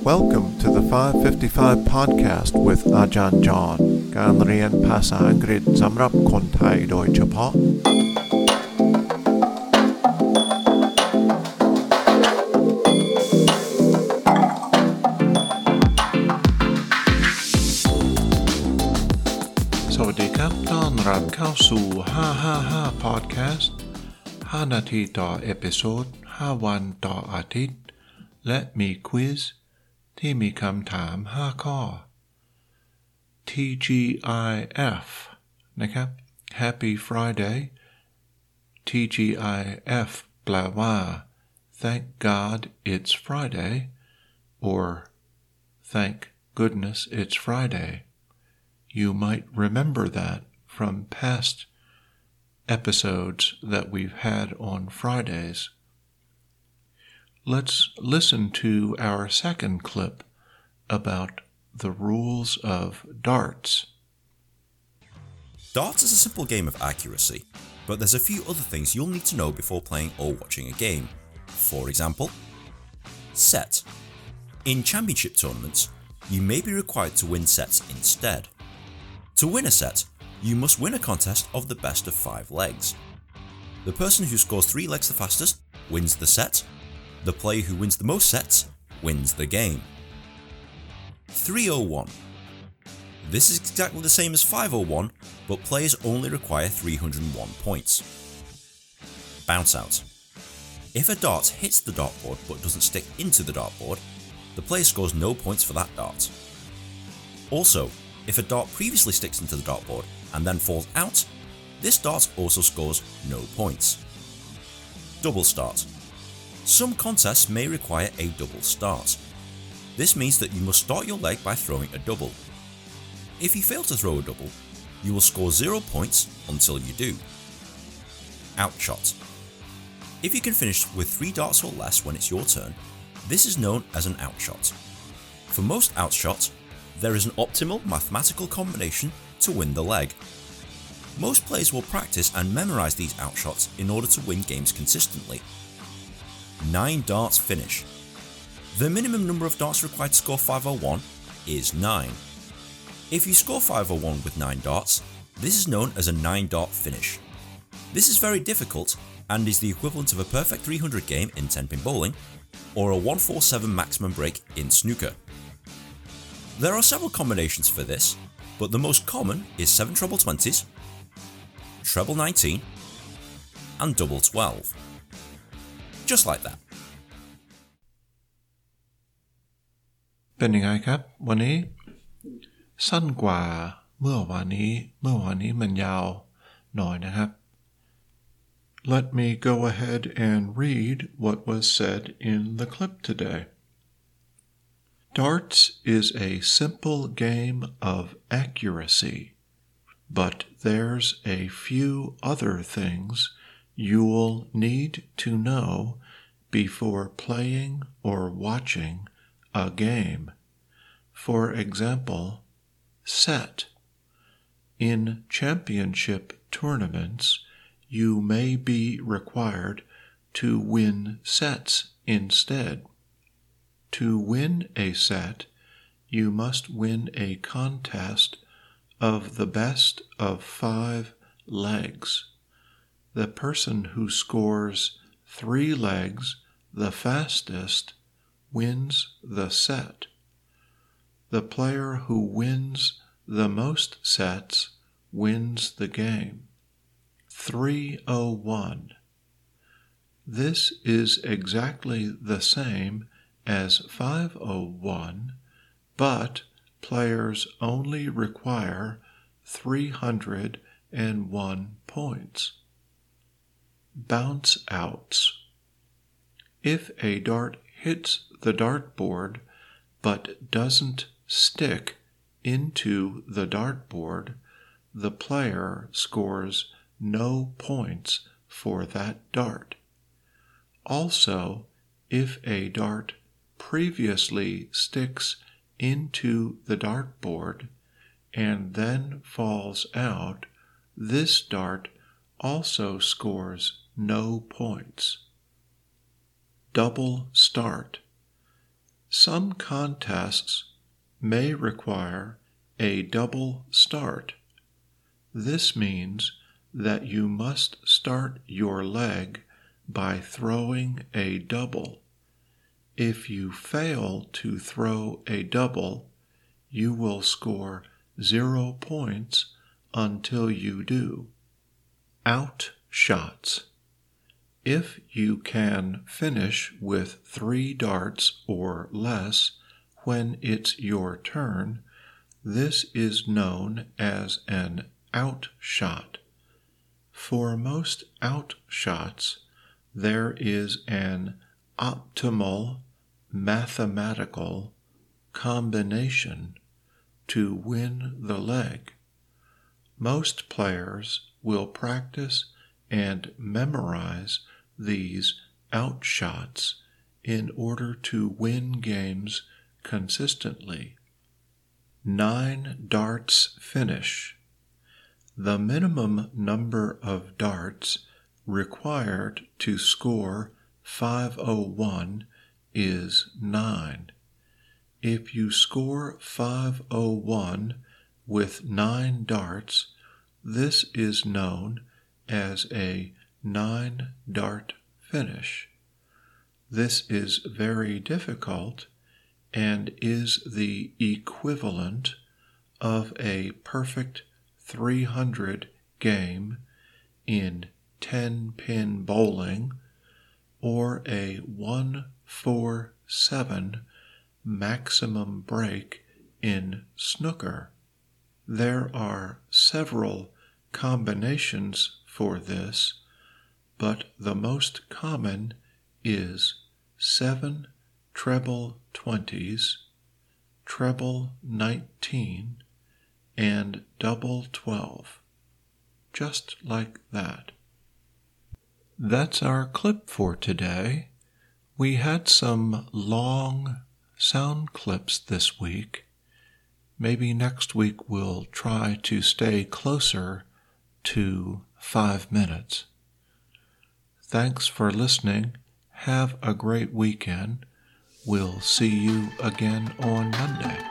Welcome to the 555 podcast with อาจารย์จอห์นการเรียนภาษาอังกฤษสำหรับคนไทยโดยเฉพาะ สวัสดีครับ ต้อนรับเข้าสู่ 555 podcast 5 นาทีต่อเอพิโซด 5 วันต่ออาทิตย์ และมีควิส ที่มีคำถาม 5 ข้อ TGIF นะครับ Happy Friday TGIF แปลว่า Thank God it's Friday or Thank goodness it's Friday you might remember that from past episodes that we've had on Fridays. Let's listen to our second clip about the rules of darts. Darts is a simple game of accuracy, but there's a few other things you'll need to know before playing or watching a game. For example, set. In championship tournaments, you may be required to win sets instead. To win a set, you must win a contest of the best of five legs. The person who scores three legs the fastest wins the set. The player who wins the most sets wins the game. 301. This is exactly the same as 501, but players only require 301 points. Bounce out. If a dart hits the dartboard but doesn't stick into the dartboard, the player scores no points for that dart. Also, if a dart previously sticks into the dartboard and then falls out, this dart also scores no points. Double start. Some contests may require a double start. This means that you must start your leg by throwing a double. If you fail to throw a double, you will score 0 points until you do. Outshot. If you can finish with 3 darts or less when it's your turn, this is known as an outshot. For most outshots, there is an optimal mathematical combination to win the leg. Most players will practice and memorize these outshots in order to win games consistently. 9 darts finish. The minimum number of darts required to score 501 is 9. If you score 501 with 9 darts, this is known as a 9 dart finish. This is very difficult and is the equivalent of a perfect 300 game in 10 pin bowling or a 147 maximum break in snooker. There are several combinations for this, but the most common is 7 treble 20s, treble 19, and double 12 Just like that. เป็นยังไงครับ วันนี้ สั้นกว่าเมื่อวานนี้ เมื่อวานนี้มันยาวหน่อยนะครับ Let me go ahead and read what was said in the clip today. Darts is a simple game of accuracy, but there's a few other things you'll need to know before playing or watching a game. For example, set. In championship tournaments, you may be required to win sets instead. To win a set, you must win a contest of the best of five legs. The person who scores three legs the fastest wins the set. The player who wins the most sets wins the game. 301. This is exactly the same as 501, but players only require 301 points. Bounce outs. If a dart hits the dartboard but doesn't stick into the dartboard, the player scores no points for that dart. Also, if a dart previously sticks into the dartboard and then falls out, this dart also scores no points. Double start. Some contests may require a double start. This means that you must start your leg by throwing a double. If you fail to throw a double, you will score zero points until you do. Out shots. If you can finish with three darts or less when it's your turn, this is known as an out shot. For most out shots, there is an optimal mathematical combination to win the leg. Most players will practice and memorize these outshots in order to win games consistently. Nine darts finish. The minimum number of darts required to score 501 is 9. If you score 501 with 9 darts, this is known as a 9 dart finish. This is very difficult and is the equivalent of a perfect 300 game in 10 pin bowling or a 1 4 7 maximum break in snooker. There are several combinations for this, but the most common is 7 treble 20s, treble 19, and double 12. Just like that. That's our clip for today. We had some long sound clips this week. Maybe next week we'll try to stay closer to five minutes. Thanks for listening. Have a great weekend. We'll see you again on Monday.